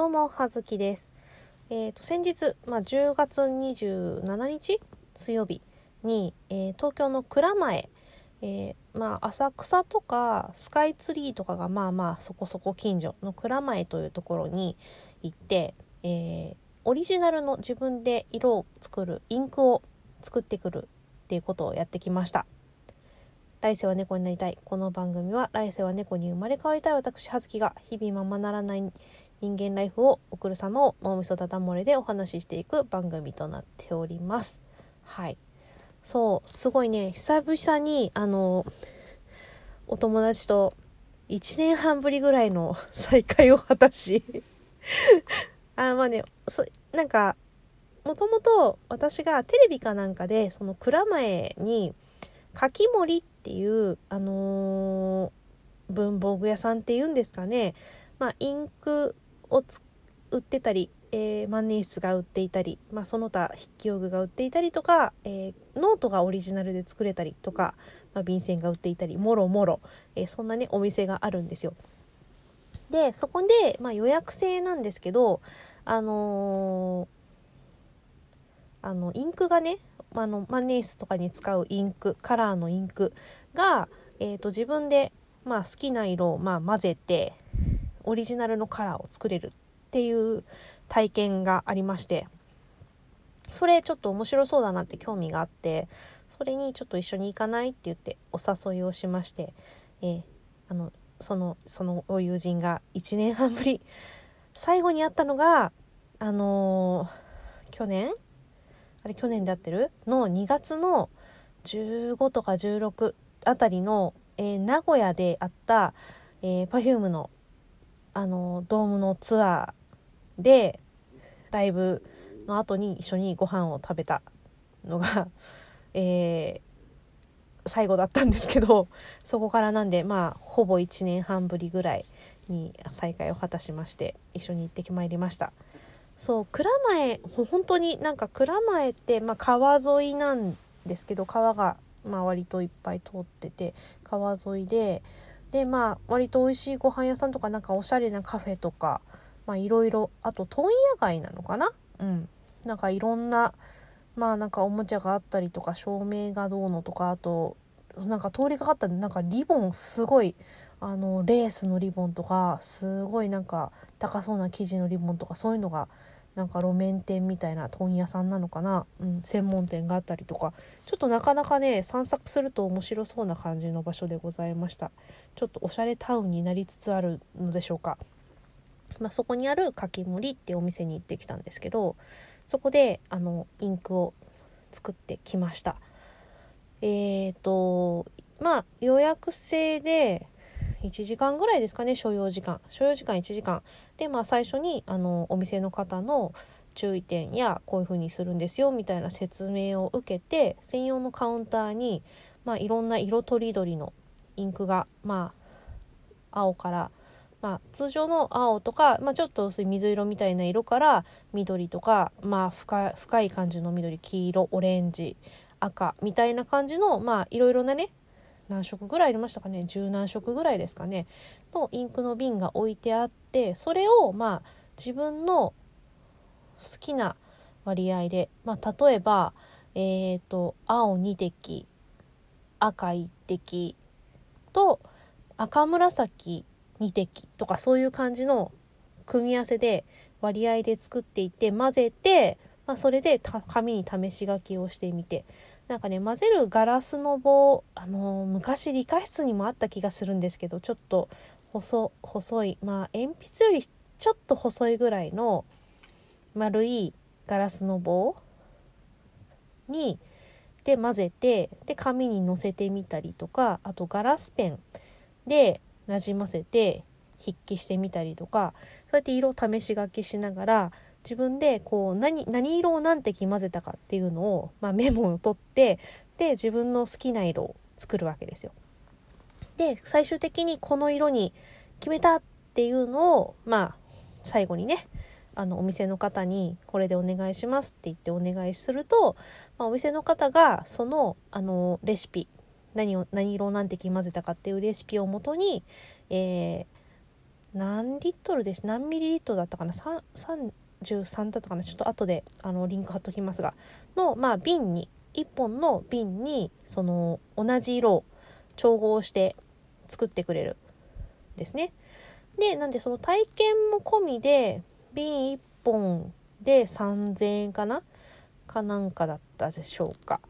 どうも、はずきです。えっ、と、先日、まあ、10月27日水曜日に、えー東京の蔵前、えーまあ、浅草とかスカイツリーとかがまあまあそこそこ近所の蔵前というところに行って、えーオリジナルの自分で色を作るインクを作ってくるっていうことをやってきました。来世は猫になりたい。この番組は来世は猫に生まれ変わりたい私、はずきが日々ままならない人間ライフを送る様を脳みそだだ漏れでお話ししていく番組となっております。はい。そう、すごいね、久々に、あの、お友達と1年半ぶりぐらいの再会を果たし、あ、まあね、そなんか、もともと私がテレビかなんかで、その蔵前に、かき森っていう、あのー文房具屋さんっていうんですかね、まあ、インクを売ってたり、えー万年筆が売っていたり、まあ、その他筆記用具が売っていたりとか、えーノートがオリジナルで作れたりとか、まあ、便箋が売っていたりもろもろ、えーそんなねお店があるんですよ。でそこで、まあ、予約制なんですけどあのーあのインクがねあの万年筆とかに使うインクカラーのインクが、えー、と自分で、まあ、好きな色を、まあ、混ぜてオリジナルのカラーを作れるっていう体験がありましてそれちょっと面白そうだなって興味があってそれにちょっと一緒に行かないって言ってお誘いをしまして、えーあのそのそのお友人が1年半ぶり最後に会ったのがあのー去年？あれ去年で合ってる？の2月の15とか16あたりの、えー名古屋であった、えー、Perfume の、あのドームのツアーでライブの後に一緒にご飯を食べたのが、えー最後だったんですけどそこからなんでまあほぼ1年半ぶりぐらいに再会を果たしまして一緒に行ってきまいりました。そう蔵前本当になんか蔵前って、まあ、川沿いなんですけど川が、まあ、割といっぱい通ってて川沿いででまあ割と美味しいご飯屋さんとかなんかおしゃれなカフェとかまあいろいろあと問屋街なのかな？うん。なんかいろんなまあなんかおもちゃがあったりとか照明がどうのとかあとなんか通りかかったなんかリボンすごいあのレースのリボンとかすごいなんか高そうな生地のリボンとかそういうのがなんか路面店みたいな問屋さんなのかな、うん、専門店があったりとか。ちょっとなかなかね散策すると面白そうな感じの場所でございました。ちょっとおしゃれタウンになりつつあるのでしょうか、まあ、そこにあるかき森ってお店に行ってきたんですけどそこであのインクを作ってきました。えっ、とまあ予約制で1時間ぐらいですかね所要時間。所要時間1時間。でまあ最初にあのお店の方の注意点やこういう風にするんですよみたいな説明を受けて専用のカウンターに、まあ、いろんな色とりどりのインクがまあ青から、まあ、通常の青とか、まあ、ちょっと薄い水色みたいな色から緑とか、まあ、深深い感じの緑黄色オレンジ赤みたいな感じのまあいろいろなね何色ぐらいありましたかね？十何色ぐらいですかね？のインクの瓶が置いてあってそれをまあ自分の好きな割合で、まあ、例えば、えー、と青2滴赤1滴と赤紫2滴とかそういう感じの組み合わせで割合で作っていって混ぜて、まあ、それで紙に試し書きをしてみてなんかね混ぜるガラスの棒あのー昔理科室にもあった気がするんですけどちょっと細細いまあ鉛筆よりちょっと細いぐらいの丸いガラスの棒にで混ぜてで紙にのせてみたりとかあとガラスペンでなじませて筆記してみたりとかそうやって色を試し書きしながら自分でこう何何色を何滴混ぜたかっていうのを、まあ、メモを取ってで自分の好きな色を作るわけですよ。で最終的にこの色に決めたっていうのをまあ最後にねあのお店の方に「これでお願いします」って言ってお願いすると、まあ、お店の方がそのあのレシピ何を何色を何滴混ぜたかっていうレシピをもとに、えー何リットルでし何ミリリットルだったかな？33だったかなちょっと後であのリンク貼っときますがの、まあ、瓶に1本の瓶にその同じ色を調合して作ってくれるですね。でなんでその体験も込みで瓶1本で3000円かな？かなんかだったでしょうか。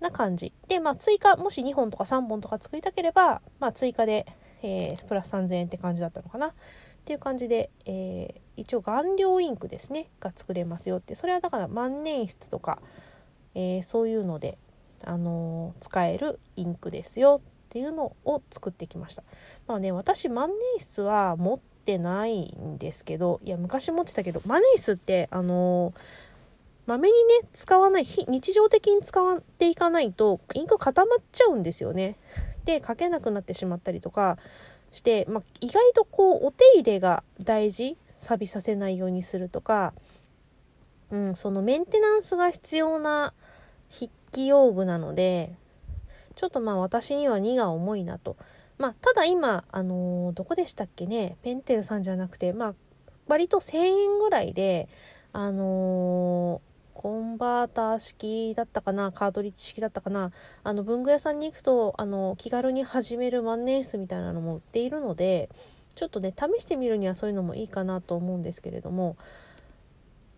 な感じ。で、まあ追加、もし2本とか3本とか作りたければ、まあ追加で、えー、プラス3000円って感じだったのかな。っていう感じで、えー、一応顔料インクですね、が作れますよって。それはだから万年筆とか、えー、そういうので、あの使えるインクですよっていうのを作ってきました。まあね、私万年筆は持ってないんですけど、いや、昔持ってたけど、万年筆って、あのまめにね、使わない、日常的に使っていかないと、インク固まっちゃうんですよね。で、書けなくなってしまったりとかして、まあ、意外とこう、お手入れが大事。錆びさせないようにするとか、うん、そのメンテナンスが必要な筆記用具なので、ちょっとまあ私には荷が重いなと。まあ、ただ今、あのー、どこでしたっけね、ペンテルさんじゃなくて、まあ、割と1000円ぐらいで、あのコンバーター式だったかなカートリッジ式だったかなあの文具屋さんに行くとあの気軽に始める万年筆みたいなのも売っているのでちょっとね試してみるにはそういうのもいいかなと思うんですけれども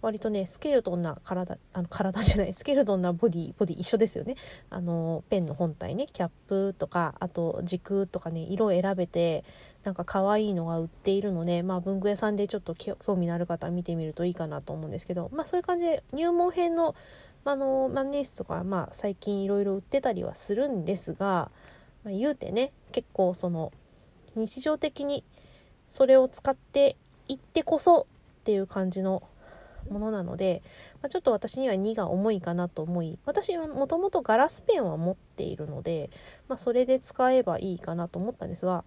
割とねスケルトンな体あの体じゃないスケルトンなボディボディ一緒ですよね。あのペンの本体ねキャップとかあと軸とかね色を選べてなんか可愛いのが売っているのでまあ文具屋さんでちょっと興味のある方見てみるといいかなと思うんですけど。まあそういう感じで入門編のあの万年筆とかまあ最近いろいろ売ってたりはするんですが、まあ、言うてね結構その日常的にそれを使っていってこそっていう感じのものなので、まあ、ちょっと私には2が重いかなと思い私はもともとガラスペンは持っているので、まあ、それで使えばいいかなと思ったんですが、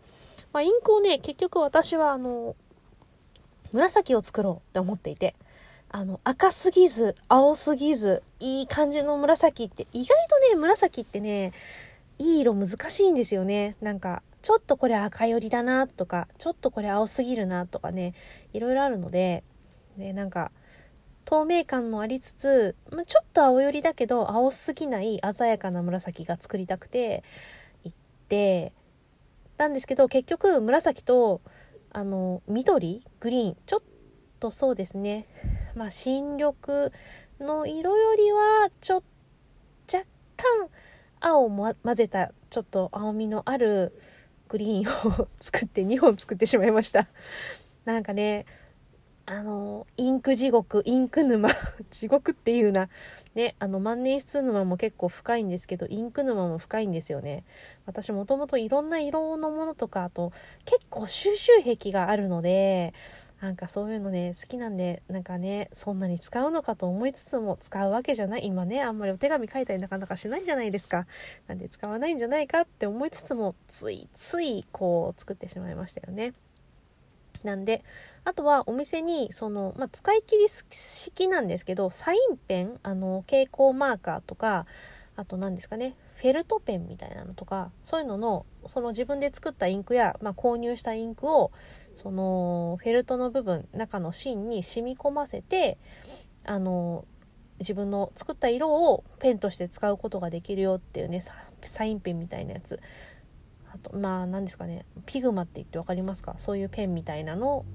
まあ、インクをね結局私はあの紫を作ろうって思っていてあの赤すぎず青すぎずいい感じの紫って意外とね紫ってねいい色難しいんですよね。なんかちょっとこれ赤寄りだなとかちょっとこれ青すぎるなとかねいろいろあるのでねなんか透明感のありつつ、まあ、ちょっと青寄りだけど青すぎない鮮やかな紫が作りたくて行ってなんですけど結局紫とあの緑グリーンちょっとそうですね。まあ新緑の色よりはちょっ若干青を混ぜたちょっと青みのあるグリーンを 作って2本作ってしまいました。なんかねあの、インク地獄、インク沼、地獄っていうな。ね、あの、万年筆沼も結構深いんですけど、インク沼も深いんですよね。私もともといろんな色のものとか、あと、結構収集癖があるので、なんかそういうのね、好きなんで、なんかね、そんなに使うのかと思いつつも、使うわけじゃない。今ね、あんまりお手紙書いたりなかなかしないじゃないですか。なんで使わないんじゃないかって思いつつも、ついつい、こう、作ってしまいましたよね。なんであとはお店にその、まあ、使い切り式なんですけどサインペンあの蛍光マーカーとかあと何ですかねフェルトペンみたいなのとかそういうののその自分で作ったインクや、まあ、購入したインクをそのフェルトの部分中の芯に染み込ませてあの自分の作った色をペンとして使うことができるよっていうねサインペンみたいなやつ。とまあ何ですかねピグマって言って分かりますか？そういうペンみたいなの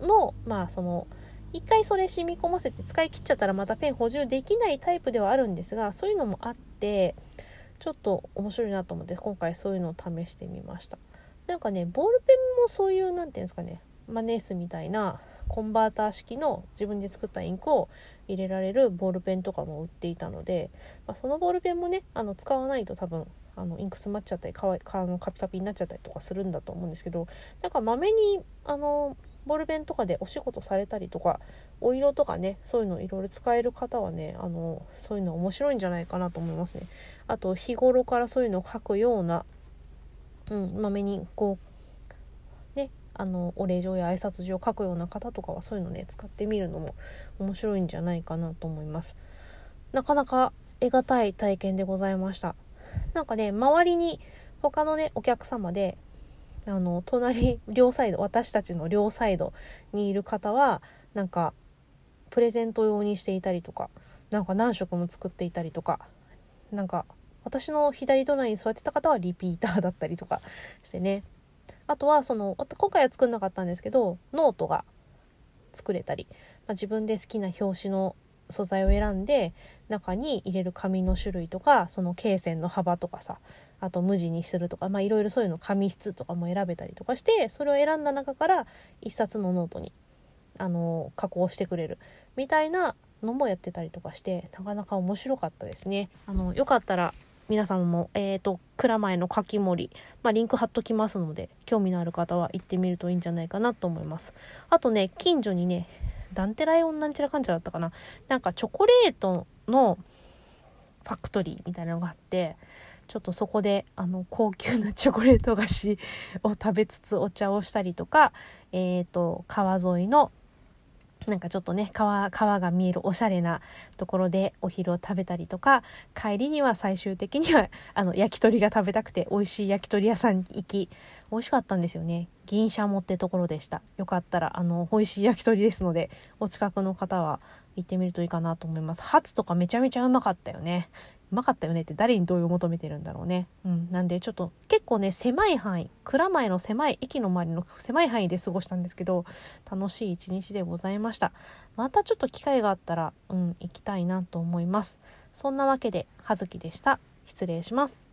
のまあその一回それ染み込ませて使い切っちゃったらまたペン補充できないタイプではあるんですがそういうのもあってちょっと面白いなと思って今回そういうのを試してみました。なんかねボールペンもそういう何て言うんですかねマネースみたいなコンバーター式の自分で作ったインクを入れられるボールペンとかも売っていたので、まあ、そのボールペンもねあの使わないと多分あのインク詰まっちゃったりかわかのカピカピになっちゃったりとかするんだと思うんですけどなんかまめにあのボールペンとかでお仕事されたりとかお色とかねそういうのいろいろ使える方はねあのそういうの面白いんじゃないかなと思いますね。あと日頃からそういうのを書くような、うん、まめにこうねあのお礼状や挨拶状を書くような方とかはそういうのね使ってみるのも面白いんじゃないかなと思います。なかなか得難い体験でございました。なんかね周りに他のねお客様であの隣両サイド私たちの両サイドにいる方はなんかプレゼント用にしていたりとかなんか何色も作っていたりとかなんか私の左隣に座ってた方はリピーターだったりとかしてね。あとはその今回は作んなかったんですけどノートが作れたり、まあ、自分で好きな表紙の素材を選んで中に入れる紙の種類とかその罫線の幅とかさあと無地にするとかいろいろそういうの紙質とかも選べたりとかしてそれを選んだ中から一冊のノートにあの加工してくれるみたいなのもやってたりとかしてなかなか面白かったですね。あのよかったら皆様も、えーと、蔵前のカキモリ、まあ、リンク貼っときますので興味のある方は行ってみるといいんじゃないかなと思いますあとね近所にねダンデライオンなんちゃらかんちゃらだったかな。なんかチョコレートのファクトリーみたいなのがあってちょっとそこであの高級なチョコレート菓子を食べつつお茶をしたりとか、えーと川沿いのなんかちょっとね川川が見えるおしゃれなところでお昼を食べたりとか帰りには最終的には あの焼き鳥が食べたくて美味しい焼き鳥屋さんに行き美味しかったんですよね。銀シャモってところでした。よかったらあの美味しい焼き鳥ですのでお近くの方は行ってみるといいかなと思います。ハツとかめちゃめちゃうまかったよね。うまかったよねって誰に同意を求めてるんだろうね。うん、なんでちょっと結構ね狭い範囲蔵前の狭い駅の周りの狭い範囲で過ごしたんですけど楽しい一日でございました。またちょっと機会があったら、うん、行きたいなと思います。そんなわけで葉月でした。失礼します。